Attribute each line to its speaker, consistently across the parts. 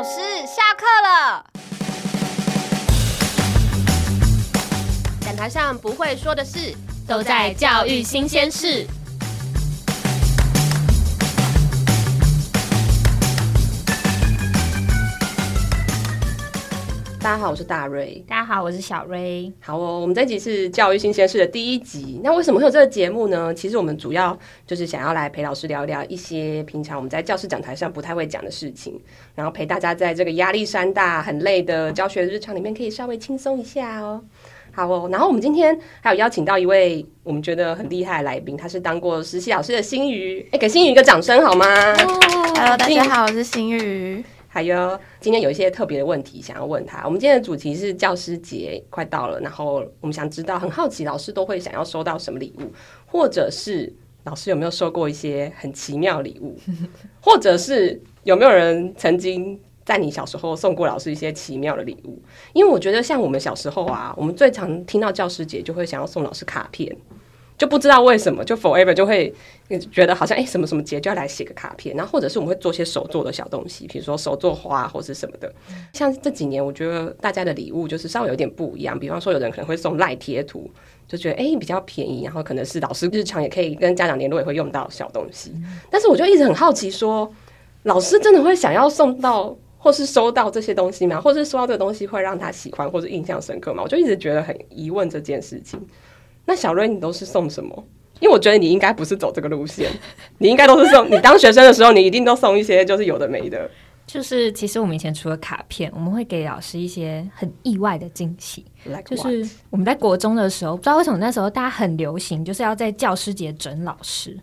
Speaker 1: 老师下课了。讲台上不会说的事，
Speaker 2: 都在教育新鲜事。
Speaker 3: 大家好，我是大瑞。
Speaker 2: 大家好，我是小瑞。
Speaker 3: 好哦，我们这集是教育新鲜事的第一集。那为什么会有这个节目呢？其实我们主要就是想要来陪老师聊一聊一些平常我们在教室讲台上不太会讲的事情，然后陪大家在这个压力山大、很累的教学日常里面，可以稍微轻松一下哦。好哦，然后我们今天还有邀请到一位我们觉得很厉害的来宾，他是当过实习老师的新宇。哎，给新宇一个掌声好吗
Speaker 4: ？Hello，大家好，我是新瑜。
Speaker 3: 还有，今天有一些特别的问题想要问他。我们今天的主题是教师节快到了，然后我们想知道，很好奇老师都会想要收到什么礼物，或者是老师有没有收过一些很奇妙礼物，或者是有没有人曾经在你小时候送过老师一些奇妙的礼物？因为我觉得像我们小时候啊，我们最常听到教师节就会想要送老师卡片。就不知道为什么，就 forever 就会觉得好像哎、欸，什么什么节就要来写个卡片，然后或者是我们会做些手做的小东西，比如说手做花或是什么的。像这几年，我觉得大家的礼物就是稍微有点不一样，比方说有人可能会送赖贴图，就觉得哎、欸、比较便宜，然后可能是老师日常也可以跟家长联络也会用到小东西。但是我就一直很好奇说，说老师真的会想要送到或是收到这些东西吗？或是收到这个东西会让他喜欢或者印象深刻吗？我就一直觉得很疑问这件事情。那小瑞，你都是送什么？因为我觉得你应该不是走这个路线，你应该都是送。你当学生的时候，你一定都送一些就是有的没的。
Speaker 2: 就是其实我们以前除了卡片，我们会给老师一些很意外的惊喜。
Speaker 3: Like
Speaker 2: 就是我们在国中的时候，不知道为什么那时候大家很流行，就是要在教师节整老师。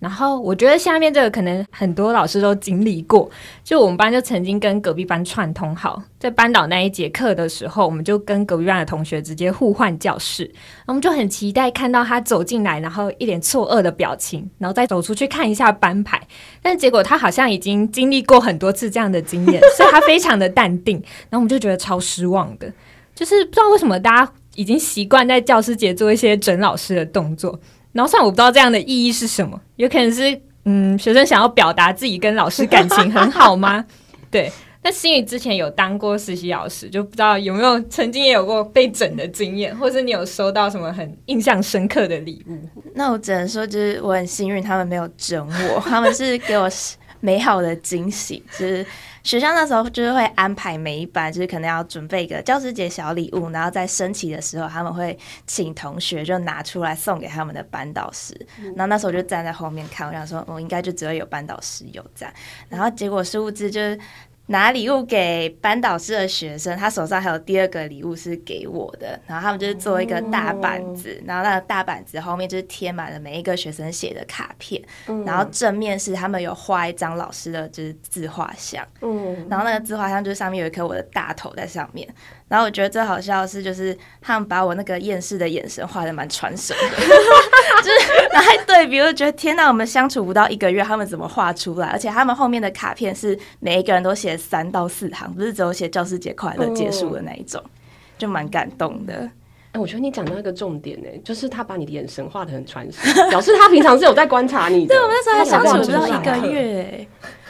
Speaker 2: 然后我觉得下面这个可能很多老师都经历过，就我们班就曾经跟隔壁班串通好，在班导那一节课的时候，我们就跟隔壁班的同学直接互换教室，我们就很期待看到他走进来，然后一脸错愕的表情，然后再走出去看一下班牌，但结果他好像已经经历过很多次这样的经验，所以他非常的淡定，然后我们就觉得超失望的，就是不知道为什么大家已经习惯在教师节做一些整老师的动作。然后，虽然我不知道这样的意义是什么，有可能是嗯，学生想要表达自己跟老师感情很好吗？对。那心宇之前有当过实习老师，就不知道有没有曾经也有过被整的经验，或是你有收到什么很印象深刻的礼物？
Speaker 4: 那我只能说，就是我很幸运，他们没有整我，他们是给我 美好的惊喜，就是。学校那时候就是会安排每一班，就是可能要准备一个教师节小礼物，然后在升旗的时候，他们会请同学就拿出来送给他们的班导师。然后那时候我就站在后面看，我想说，我应该就只会有班导师有这样。然后结果殊不知就是。拿礼物给班导师的学生，他手上还有第二个礼物是给我的，然后他们就是做一个大板子，然后那个大板子后面就是贴满了每一个学生写的卡片，然后正面是他们有画一张老师的就是自画像，嗯然后那个自画像就是上面有一颗我的大头在上面。然后我觉得最好笑的是，就是他们把我那个厌世的眼神画的蛮传神的，就是拿来对比，我就觉得天哪，我们相处不到一个月，他们怎么画出来？而且他们后面的卡片是每一个人都写三到四行，不是只有写教师节快乐结束的那一种，嗯、就蛮感动的。
Speaker 3: 哎、欸，我觉得你讲到一个重点呢，就是他把你的眼神画的很传神，表示他平常是有在观察你的。
Speaker 4: 对，我们那时候还相处不到一个月，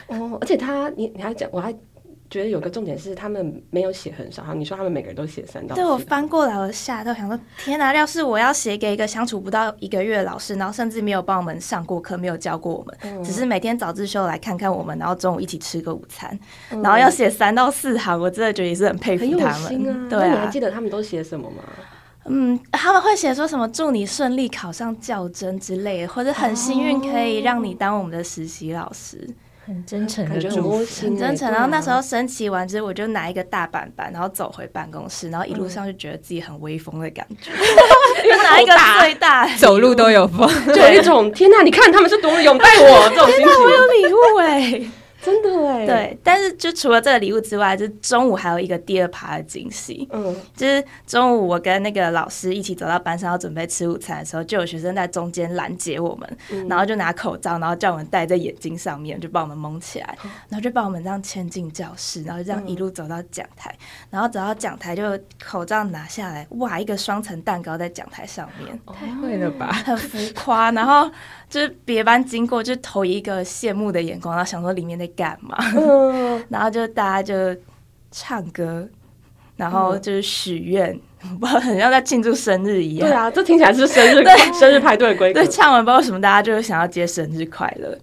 Speaker 3: 哦，而且他，你你还讲，我还。觉得有个重点是，他们没有写很少。你说他们每个人都写三道。
Speaker 4: 对，我翻过来，我吓到，想说天哪！要是我要写给一个相处不到一个月的老师，然后甚至没有帮我们上过课，没有教过我们，嗯、只是每天早自修来看看我们，然后中午一起吃个午餐，嗯、然后要写三到四行，我真的觉得也是很佩服他们。对啊，那你还记得他们都写什么吗？嗯，他们会写说什么“祝你顺利考上教甄”之类的，或者很幸运可以让你当我们的实习老师。
Speaker 2: 很真诚的祝福，
Speaker 4: 很真诚。然后那时候升旗完之后，我就拿一个大板板，然后走回办公室，然后一路上就觉得自己很威风的感觉，拿一个最大，
Speaker 2: 走路都有风，
Speaker 3: 就有一种 天哪！你看他们是多么拥戴我这种心情。
Speaker 4: 天哪，我有礼物哎！
Speaker 3: 真的哎，
Speaker 4: 对，但是就除了这个礼物之外，就中午还有一个第二趴的惊喜。嗯，就是中午我跟那个老师一起走到班上要准备吃午餐的时候，就有学生在中间拦截我们，嗯、然后就拿口罩，然后叫我们戴在眼睛上面，就把我们蒙起来，嗯、然后就把我们这样牵进教室，然后就这样一路走到讲台，嗯、然后走到讲台就口罩拿下来，哇，一个双层蛋糕在讲台上面，
Speaker 3: 太会了吧，
Speaker 4: 很浮夸，然后。就是别班经过就投一个羡慕的眼光，然后想说里面在干嘛，然后就大家就唱歌，然后就是许愿，不知道很像在庆祝生日一样。
Speaker 3: 对啊，这听起来是生日 生日派对的规格。
Speaker 4: 对，唱完不知道什么，大家就想要接生日快乐。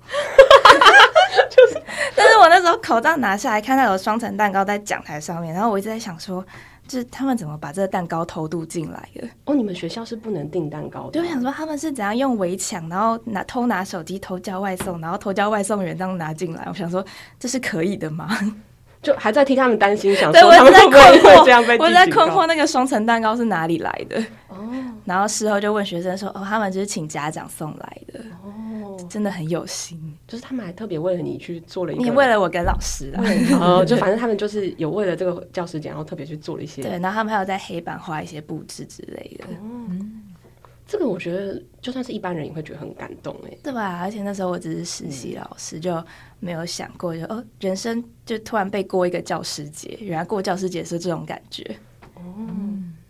Speaker 4: 就是，但是我那时候口罩拿下来，看到有双层蛋糕在讲台上面，然后我一直在想说。就是他们怎么把这个蛋糕偷渡进来的？
Speaker 3: 哦，你们学校是不能订蛋糕的。
Speaker 4: 对，我想说他们是怎样用围墙，然后拿偷拿手机偷叫外送，然后偷叫外送员这样拿进来。我想说这是可以的吗？
Speaker 3: 就还在替他们担心，想说 他们会不会这样被？
Speaker 4: 我在困惑那个双层蛋糕是哪里来的。哦，然后事后就问学生说：“哦，他们就是请家长送来的。”哦，真的很有心。
Speaker 3: 就是他们还特别为了你去做了一个，
Speaker 4: 你为了我跟老师啊，
Speaker 3: 哦，就反正他们就是有为了这个教师节，然后特别去做了一些。
Speaker 4: 对，然后他们还有在黑板画一些布置之类的。
Speaker 3: 嗯，这个我觉得就算是一般人也会觉得很感动哎，
Speaker 4: 对吧？而且那时候我只是实习老师，就没有想过就哦，人生就突然被过一个教师节，原来过教师节是这种感觉。哦，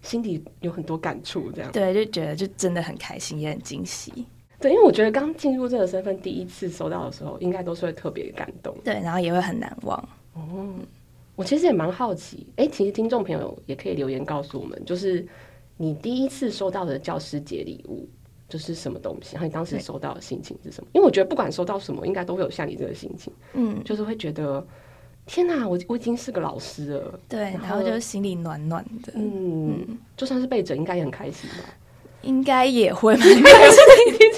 Speaker 3: 心底有很多感触，这样。
Speaker 4: 对，就觉得就真的很开心，也很惊喜。
Speaker 3: 对，因为我觉得刚进入这个身份，第一次收到的时候，应该都是会特别感动。
Speaker 4: 对，然后也会很难忘。
Speaker 3: 哦，我其实也蛮好奇，哎，其实听众朋友也可以留言告诉我们，就是你第一次收到的教师节礼物，就是什么东西？然后你当时收到的心情是什么？因为我觉得不管收到什么，应该都会有像你这个心情，嗯，就是会觉得天哪，我我已经是个老师了。
Speaker 4: 对，然后，就心里暖暖的。
Speaker 3: 嗯，嗯就算是被整，应该也很开心吧。
Speaker 4: 应该也会，
Speaker 3: 听起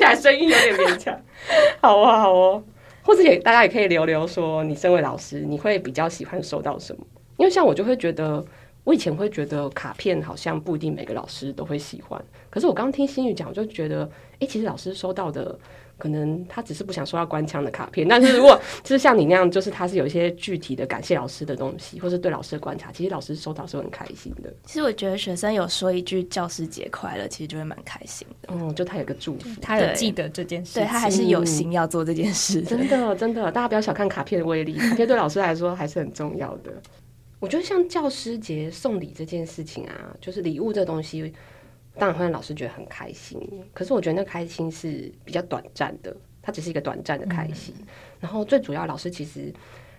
Speaker 3: 来声音有点勉强。好啊，好哦，或者也大家也可以留留说，你身为老师，你会比较喜欢收到什么？因为像我就会觉得，我以前会觉得卡片好像不一定每个老师都会喜欢。可是我刚听新宇讲，我就觉得，哎、欸，其实老师收到的。可能他只是不想收到官腔的卡片，但是如果 就是像你那样，就是他是有一些具体的感谢老师的东西，或是对老师的观察，其实老师收到是很开心的。
Speaker 4: 其实我觉得学生有说一句教师节快乐，其实就会蛮开心的。
Speaker 3: 嗯，就他有个祝福，
Speaker 2: 他有记得这件事，
Speaker 4: 对，他还是有心要做这件事。
Speaker 3: 真的，真的，大家不要小看卡片的威力，卡片对老师来说还是很重要的。我觉得像教师节送礼这件事情啊，就是礼物这东西。当然会让老师觉得很开心，可是我觉得那开心是比较短暂的，它只是一个短暂的开心。嗯、然后最主要，老师其实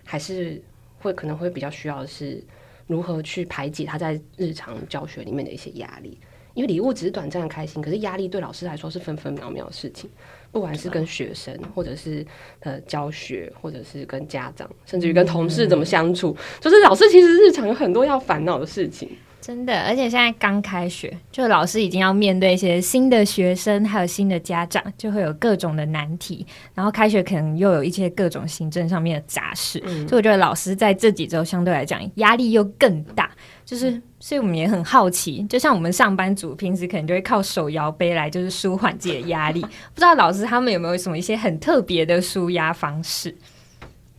Speaker 3: 还是会可能会比较需要的是如何去排解他在日常教学里面的一些压力。因为礼物只是短暂的开心，可是压力对老师来说是分分秒秒的事情，不管是跟学生，或者是呃教学，或者是跟家长，甚至于跟同事怎么相处，嗯、就是老师其实日常有很多要烦恼的事情。
Speaker 2: 真的，而且现在刚开学，就老师已经要面对一些新的学生，还有新的家长，就会有各种的难题。然后开学可能又有一些各种行政上面的杂事，嗯、所以我觉得老师在这几周相对来讲压力又更大。就是，所以我们也很好奇，就像我们上班族平时可能就会靠手摇杯来就是舒缓自己的压力，不知道老师他们有没有什么一些很特别的舒压方式？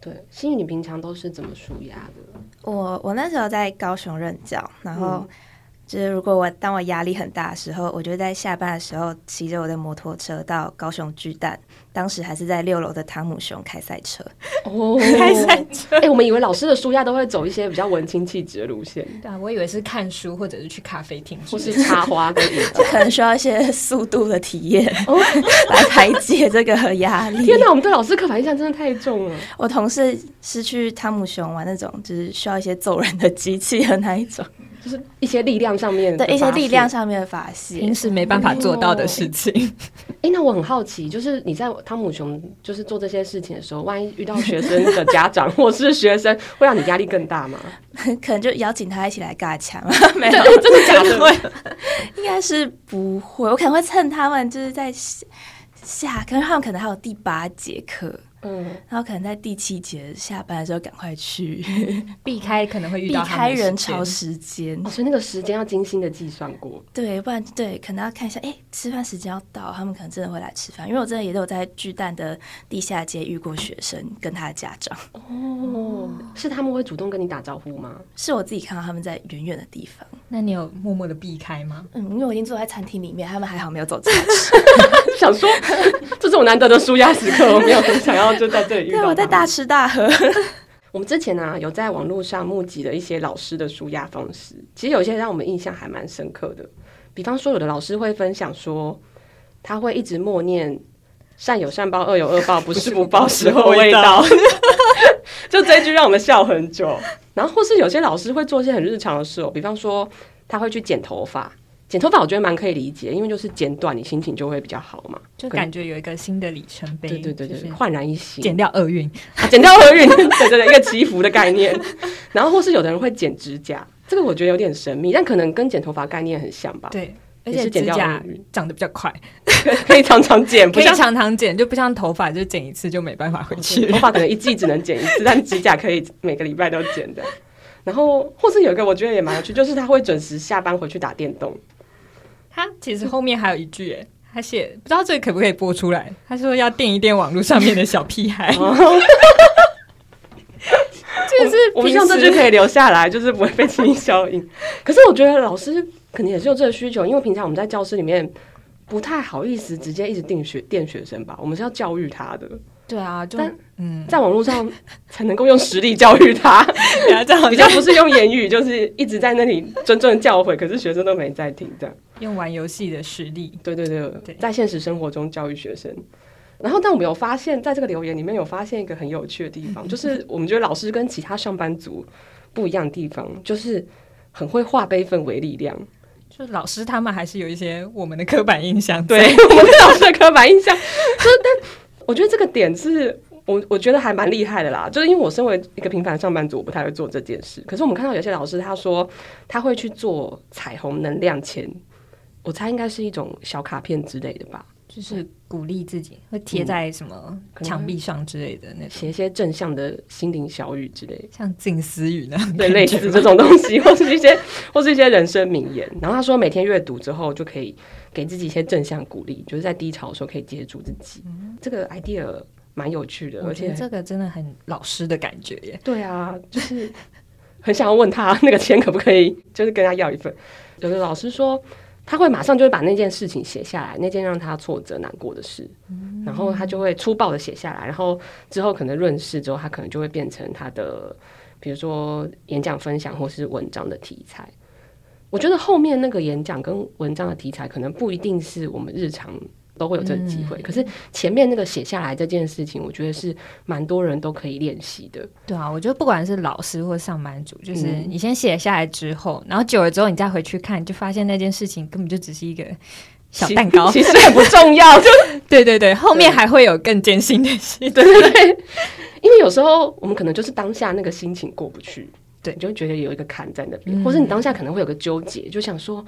Speaker 3: 对，心宇，你平常都是怎么舒压的？
Speaker 4: 我我那时候在高雄任教，然后就是如果我当我压力很大的时候，我就在下班的时候骑着我的摩托车到高雄巨蛋。当时还是在六楼的汤姆熊开赛车
Speaker 3: 哦，开赛车。哎、欸，我们以为老师的书架都会走一些比较文青气质的路线。
Speaker 2: 对啊，我以为是看书或者是去咖啡厅，
Speaker 3: 或是插花的，
Speaker 4: 可能需要一些 速度的体验来排解这个压力。
Speaker 3: 天哪，我们对老师刻板印象真的太重了。
Speaker 4: 我同事是去汤姆熊玩那种，就是需要一些揍人的机器的那一种。
Speaker 3: 就是一些力量上面的，
Speaker 4: 对一些力量上面的发泄，
Speaker 2: 平时没办法做到的事情。
Speaker 3: 哎、欸，那我很好奇，就是你在汤姆熊就是做这些事情的时候，万一遇到学生的家长 或是学生，会让你压力更大吗？
Speaker 4: 可能就邀请他一起来尬枪，
Speaker 3: 没有，真的假的？
Speaker 4: 应该是不会，我可能会趁他们就是在下，可能他们可能还有第八节课。嗯，然后可能在第七节下班的时候赶快去
Speaker 2: 避开，可能会遇到
Speaker 4: 避开人潮时间，
Speaker 3: 哦，所以那个时间要精心的计算过。
Speaker 4: 对，不然对，可能要看一下，哎，吃饭时间要到，他们可能真的会来吃饭。因为我真的也都有在巨蛋的地下街遇过学生跟他的家长。
Speaker 3: 哦，是他们会主动跟你打招呼吗？
Speaker 4: 是我自己看到他们在远远的地方。
Speaker 2: 那你有默默的避开吗？
Speaker 4: 嗯，因为我已经坐在餐厅里面，他们还好没有走进来。
Speaker 3: 想说，这是我难得的舒压时刻，我没有很想要。就在这里遇到，
Speaker 4: 对，我在大吃大喝。
Speaker 3: 我们之前呢、啊，有在网络上募集了一些老师的舒压方式，其实有些让我们印象还蛮深刻的。比方说，有的老师会分享说，他会一直默念善有善报，恶有恶报，不是 不报，时候未到。就这一句让我们笑很久。然后或是有些老师会做一些很日常的事哦，比方说他会去剪头发。剪头发我觉得蛮可以理解，因为就是剪短，你心情就会比较好嘛，
Speaker 2: 就感觉有一个新的里程碑。
Speaker 3: 对对对对，焕然一新，
Speaker 2: 剪掉厄运，
Speaker 3: 啊，剪掉厄运，对对对，一个祈福的概念。然后或是有的人会剪指甲，这个我觉得有点神秘，但可能跟剪头发概念很像吧。
Speaker 2: 对，而且指甲长得比较快，
Speaker 3: 可以常常剪，不像
Speaker 2: 常常剪，就不像头发，就剪一次就没办法回去。
Speaker 3: 头发可能一季只能剪一次，但指甲可以每个礼拜都剪的。然后或是有一个我觉得也蛮有趣，就是他会准时下班回去打电动。
Speaker 2: 他其实后面还有一句，哎，他写不知道这个可不可以播出来。他说要电一电网络上面的小屁孩，
Speaker 3: 就是我们希望这句可以留下来，就是不会被轻易消音。可是我觉得老师肯定也是有这个需求，因为平常我们在教室里面不太好意思直接一直电学电学生吧，我们是要教育他的。
Speaker 2: 对啊，就嗯，
Speaker 3: 在网络上才能够用实力教育他，比较不是用言语，就是一直在那里谆谆教诲，可是学生都没在听，这样
Speaker 2: 用玩游戏的实力，
Speaker 3: 对对对，对在现实生活中教育学生。然后，但我们有发现，在这个留言里面有发现一个很有趣的地方，就是我们觉得老师跟其他上班族不一样的地方，就是很会化悲愤为力量。
Speaker 2: 就老师他们还是有一些我们的刻板印象，
Speaker 3: 对 我们对老师的刻板印象，就是但。我觉得这个点是我我觉得还蛮厉害的啦，就是因为我身为一个平凡上班族，我不太会做这件事。可是我们看到有些老师，他说他会去做彩虹能量签，我猜应该是一种小卡片之类的吧，
Speaker 2: 就是鼓励自己，会贴在什么墙壁上之类的那种，
Speaker 3: 写一些正向的心灵小语之类的，
Speaker 2: 像静思语那样，
Speaker 3: 对，类似这种东西，或是一些或是一些人生名言。然后他说每天阅读之后就可以。给自己一些正向鼓励，就是在低潮的时候可以接住自己。嗯、这个 idea 蛮有趣的，而且
Speaker 2: 这个真的很老师的感觉耶。
Speaker 3: 对啊，就是很想要问他 那个钱可不可以，就是跟他要一份。有的老师说他会马上就会把那件事情写下来，那件让他挫折难过的事，嗯、然后他就会粗暴的写下来，然后之后可能润饰之后，他可能就会变成他的，比如说演讲分享或是文章的题材。我觉得后面那个演讲跟文章的题材可能不一定是我们日常都会有这个机会，嗯、可是前面那个写下来这件事情，我觉得是蛮多人都可以练习的。
Speaker 2: 对啊，我觉得不管是老师或上班族，就是你先写下来之后，然后久了之后你再回去看，就发现那件事情根本就只是一个小蛋糕，
Speaker 3: 其实也不重要。就
Speaker 2: 对对对，后面还会有更艰辛的事。
Speaker 3: 对对对，因为有时候我们可能就是当下那个心情过不去。对，你就会觉得有一个坎在那边，嗯、或者你当下可能会有个纠结，就想说，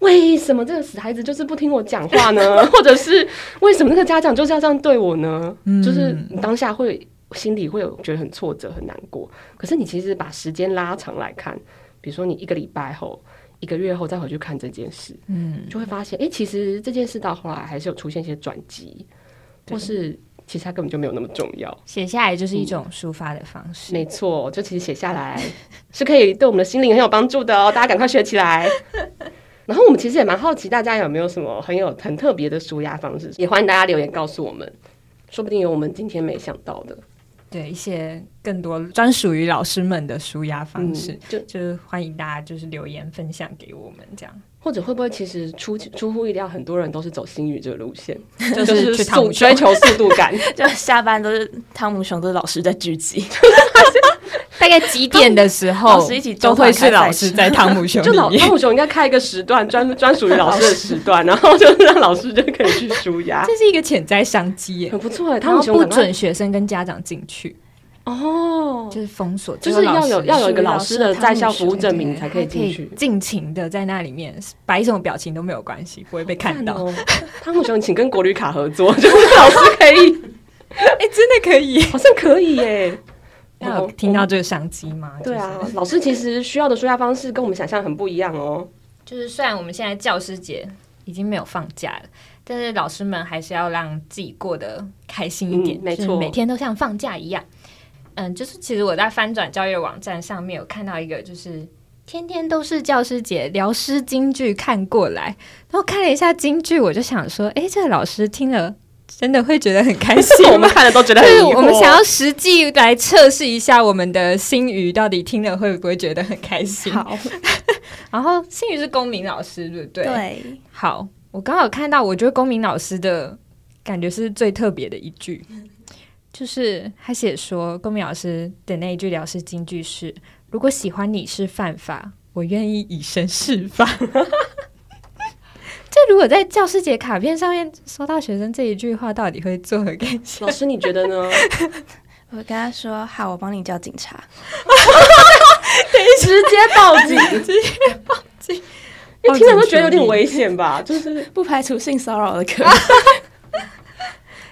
Speaker 3: 为什么这个死孩子就是不听我讲话呢？或者是为什么那个家长就是要这样对我呢？嗯、就是你当下会心里会有觉得很挫折、很难过。可是你其实把时间拉长来看，比如说你一个礼拜后、一个月后再回去看这件事，嗯，就会发现，哎、欸，其实这件事到后来还是有出现一些转机，或是。其实它根本就没有那么重要，
Speaker 2: 写下来就是一种抒发的方式。
Speaker 3: 嗯、没错，就其实写下来是可以对我们的心灵很有帮助的哦，大家赶快学起来。然后我们其实也蛮好奇，大家有没有什么很有很特别的舒压方式？也欢迎大家留言告诉我们，说不定有我们今天没想到的。
Speaker 2: 对，一些更多专属于老师们的舒压方式，嗯、就
Speaker 3: 就是
Speaker 2: 欢迎大家就是留言分享给我们这样。
Speaker 3: 或者会不会其实出出乎意料，很多人都是走星宇这个路线，就是速追求速度感，
Speaker 4: 就下班都是汤姆熊都是老师在聚集，
Speaker 2: 大概几点的时候，老师一起都会是老师在汤姆熊。就老
Speaker 3: 汤姆熊应该开一个时段，专专属于老师的时段，然后就让老师就可以去舒压，
Speaker 2: 这是一个潜在商机，
Speaker 3: 很不错哎。
Speaker 2: 汤姆熊不准学生跟家长进去。
Speaker 3: 哦，
Speaker 2: 就是封锁，
Speaker 3: 就是要有要有一个老师的在校服务证明才可以进去，
Speaker 2: 尽情的在那里面摆什么表情都没有关系，不会被看到。
Speaker 3: 汤姆熊，请跟国旅卡合作，就是 老师可以，
Speaker 2: 哎，真的可以，
Speaker 3: 好像可以耶。
Speaker 2: 有听到这个商机吗？
Speaker 3: 对啊，老师其实需要的纾压方式跟我们想象很不一样哦。
Speaker 2: 就是虽然我们现在教师节已经没有放假了，但是老师们还是要让自己过得开心一点，没错，每天都像放假一样。嗯，就是其实我在翻转教育网站上面有看到一个，就是天天都是教师节，聊师京剧看过来，然后看了一下京剧，我就想说，哎，这个老师听了真的会觉得很开心。
Speaker 3: 我们看了都觉得很，
Speaker 2: 我们想要实际来测试一下我们的新鱼到底听了会不会觉得很开心。好，然后新鱼是公民老师，对不对？
Speaker 4: 对。
Speaker 2: 好，我刚好看到，我觉得公民老师的。感觉是最特别的一句，就是他写说，公明老师的那一句老师金句是：“如果喜欢你是犯法，我愿意以身试法。”这如果在教师节卡片上面收到学生这一句话，到底会作何感想？
Speaker 3: 老师，你觉得呢？
Speaker 4: 我跟他说：“好，我帮你叫警察。”
Speaker 3: 直接报警，直接报警，因为听了都觉得有点危险吧？就是
Speaker 4: 不排除性骚扰的可能，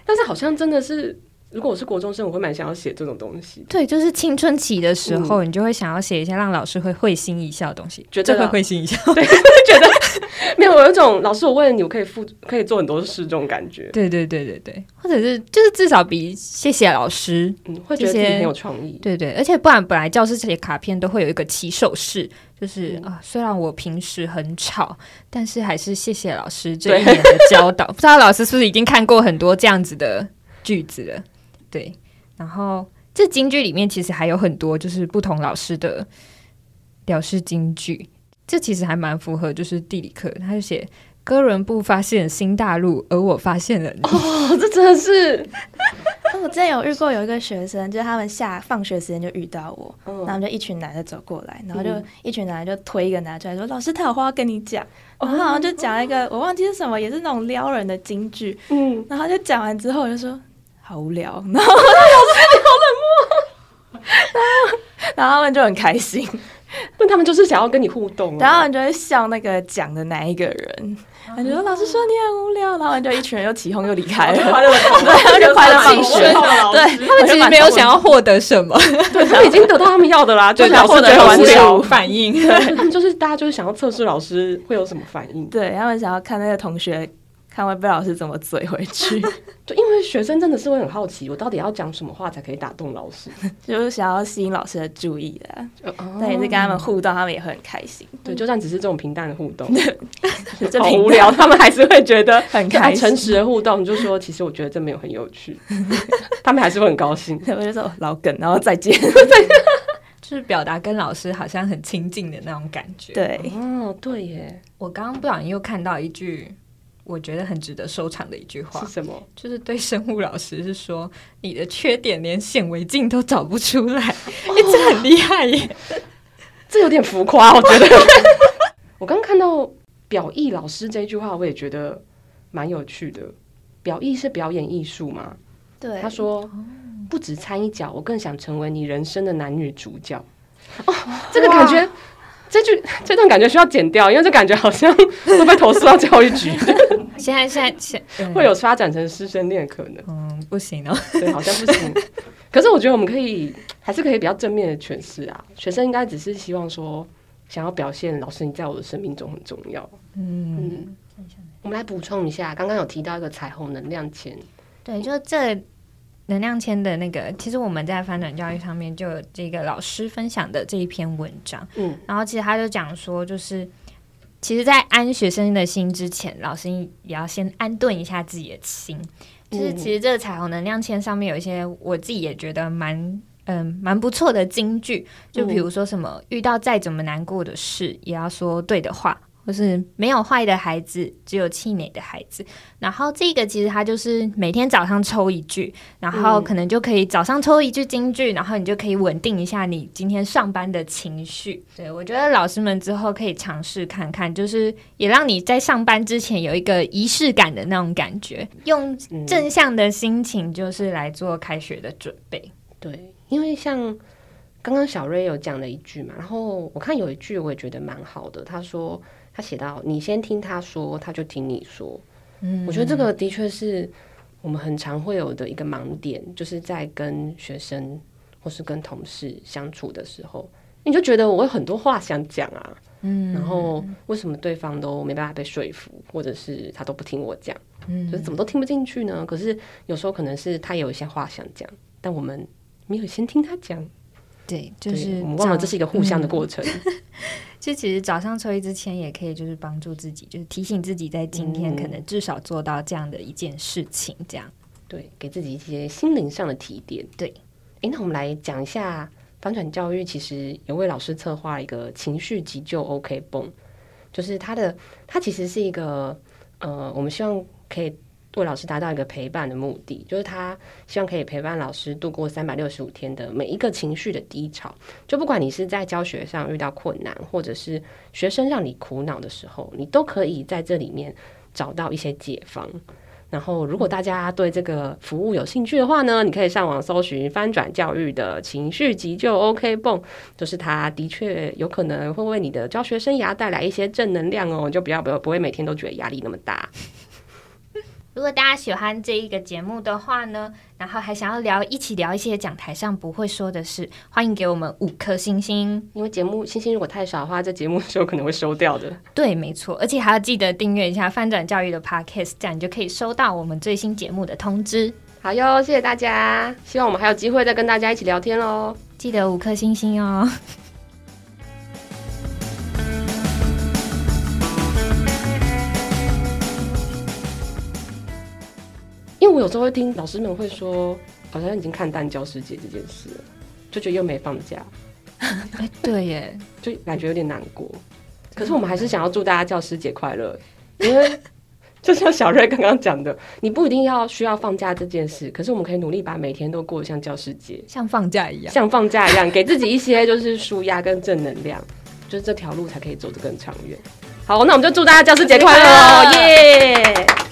Speaker 3: 但是好像真的是。如果我是国中生，我会蛮想要写这种东西。
Speaker 2: 对，就是青春期的时候，嗯、你就会想要写一些让老师会会心一笑的东西，觉得会会心一笑。
Speaker 3: 对，觉得 没有我有一种老师，我为了你，我可以付，可以做很多事这种感觉。
Speaker 2: 对对对对对，或者是就是至少比谢谢老师，
Speaker 3: 嗯，会觉得自己很有创意。
Speaker 2: 对对，而且不然本来教室这些卡片都会有一个起手式，就是、嗯、啊，虽然我平时很吵，但是还是谢谢老师这一年的教导。不知道老师是不是已经看过很多这样子的句子了？对，然后这京剧里面其实还有很多就是不同老师的表示京剧，这其实还蛮符合就是地理课，他就写哥伦布发现新大陆，而我发现了你。
Speaker 3: 哦，这真的是，
Speaker 4: 我之前有遇过有一个学生，就是他们下放学时间就遇到我，嗯、然后就一群男的走过来，然后就一群男的就推一个男的出来说：“嗯、老师，他有话要跟你讲。哦”然后好像就讲一个我忘记是什么，也是那种撩人的京剧。嗯，然后就讲完之后我就说。好无聊，然后老师你好冷漠，然后他们就很开心，
Speaker 3: 但他们就是想要跟你互动，
Speaker 4: 然后他们就会笑那个讲的哪一个人，感觉说老师说你很无聊，然后就一群人又起哄又离开了，快就快乐放 学，对，
Speaker 2: 他们其实没有想要获得什么，
Speaker 3: 对，他们已经得到他们要的啦，就想获得完全
Speaker 2: 反应，
Speaker 3: 他们就是大家就是想要测试老师会有什么反应，
Speaker 4: 对他们想要看那个同学。看会被老师怎么嘴回去，
Speaker 3: 就因为学生真的是会很好奇，我到底要讲什么话才可以打动老师，
Speaker 4: 就是想要吸引老师的注意的。但也是跟他们互动，他们也会很开心。
Speaker 3: 对，就算只是这种平淡的互动，这好无聊，他们还是会觉得
Speaker 4: 很开心。
Speaker 3: 诚实的互动，就说其实我觉得这没有很有趣，他们还是会很高兴。
Speaker 4: 我就说老梗，然后再见，
Speaker 2: 就是表达跟老师好像很亲近的那种感觉。
Speaker 4: 对，
Speaker 3: 哦，对耶，
Speaker 2: 我刚刚不小心又看到一句。我觉得很值得收藏的一句话
Speaker 3: 是什么？
Speaker 2: 就是对生物老师是说，你的缺点连显微镜都找不出来，哦欸、这很厉害耶！
Speaker 3: 这有点浮夸，我觉得。我刚看到表意老师这句话，我也觉得蛮有趣的。表意是表演艺术吗？
Speaker 4: 对。
Speaker 3: 他说，不止参一脚，我更想成为你人生的男女主角。哦，这个感觉。这句这段感觉需要剪掉，因为这感觉好像会被投诉到教育局。
Speaker 2: 现在现在现
Speaker 3: 会有发展成师生恋可能。
Speaker 2: 嗯，不行哦，
Speaker 3: 对，好像不行。可是我觉得我们可以还是可以比较正面的诠释啊。学生应该只是希望说，想要表现老师你在我的生命中很重要。嗯，嗯，我们来补充一下，刚刚有提到一个彩虹能量签，
Speaker 2: 对，就这。能量签的那个，其实我们在翻转教育上面就有这个老师分享的这一篇文章，嗯，然后其实他就讲说，就是其实，在安学生的心之前，老师也要先安顿一下自己的心。就是其实这个彩虹能量签上面有一些我自己也觉得蛮嗯蛮不错的金句，就比如说什么遇到再怎么难过的事，也要说对的话。就是没有坏的孩子，只有气馁的孩子。然后这个其实它就是每天早上抽一句，然后可能就可以早上抽一句金句，然后你就可以稳定一下你今天上班的情绪。对，我觉得老师们之后可以尝试看看，就是也让你在上班之前有一个仪式感的那种感觉，用正向的心情就是来做开学的准备。
Speaker 3: 对，因为像刚刚小瑞有讲了一句嘛，然后我看有一句我也觉得蛮好的，他说。他写到：“你先听他说，他就听你说。”嗯，我觉得这个的确是我们很常会有的一个盲点，就是在跟学生或是跟同事相处的时候，你就觉得我有很多话想讲啊，嗯，然后为什么对方都没办法被说服，或者是他都不听我讲，嗯，就是怎么都听不进去呢？可是有时候可能是他有一些话想讲，但我们没有先听他讲。
Speaker 2: 对，就是
Speaker 3: 我们忘了这是一个互相的过程。嗯、
Speaker 2: 就其实早上抽一支签也可以，就是帮助自己，就是提醒自己在今天可能至少做到这样的一件事情，这样、嗯、
Speaker 3: 对，给自己一些心灵上的提点。对，诶，那我们来讲一下反转教育，其实有位老师策划了一个情绪急救 OK 绷，就是他的，他其实是一个呃，我们希望可以为老师达到一个陪伴的目的，就是他希望可以陪伴老师度过三百六十五天的每一个情绪的低潮。就不管你是在教学上遇到困难，或者是学生让你苦恼的时候，你都可以在这里面找到一些解方。然后，如果大家对这个服务有兴趣的话呢，你可以上网搜寻翻转教育的情绪急救 OK 绷，就是它的确有可能会为你的教学生涯带来一些正能量哦，就不要不要不会每天都觉得压力那么大。
Speaker 2: 如果大家喜欢这一个节目的话呢，然后还想要聊一起聊一些讲台上不会说的事，欢迎给我们五颗星星。
Speaker 3: 因为节目星星如果太少的话，这节目是有可能会收掉的。
Speaker 2: 对，没错，而且还要记得订阅一下翻转教育的 Podcast，这样你就可以收到我们最新节目的通知。
Speaker 3: 好哟，谢谢大家，希望我们还有机会再跟大家一起聊天喽。
Speaker 2: 记得五颗星星哦。
Speaker 3: 因为我有时候会听老师们会说，好像已经看淡教师节这件事了，就觉得又没放假。
Speaker 2: 哎，对耶，
Speaker 3: 就感觉有点难过。可是我们还是想要祝大家教师节快乐，因为就像小瑞刚刚讲的，你不一定要需要放假这件事，可是我们可以努力把每天都过得像教师节，
Speaker 2: 像放假一样，
Speaker 3: 像放假一样，给自己一些就是舒压跟正能量，就是这条路才可以走得更长远。好，那我们就祝大家教师节快乐哦，耶！Yeah!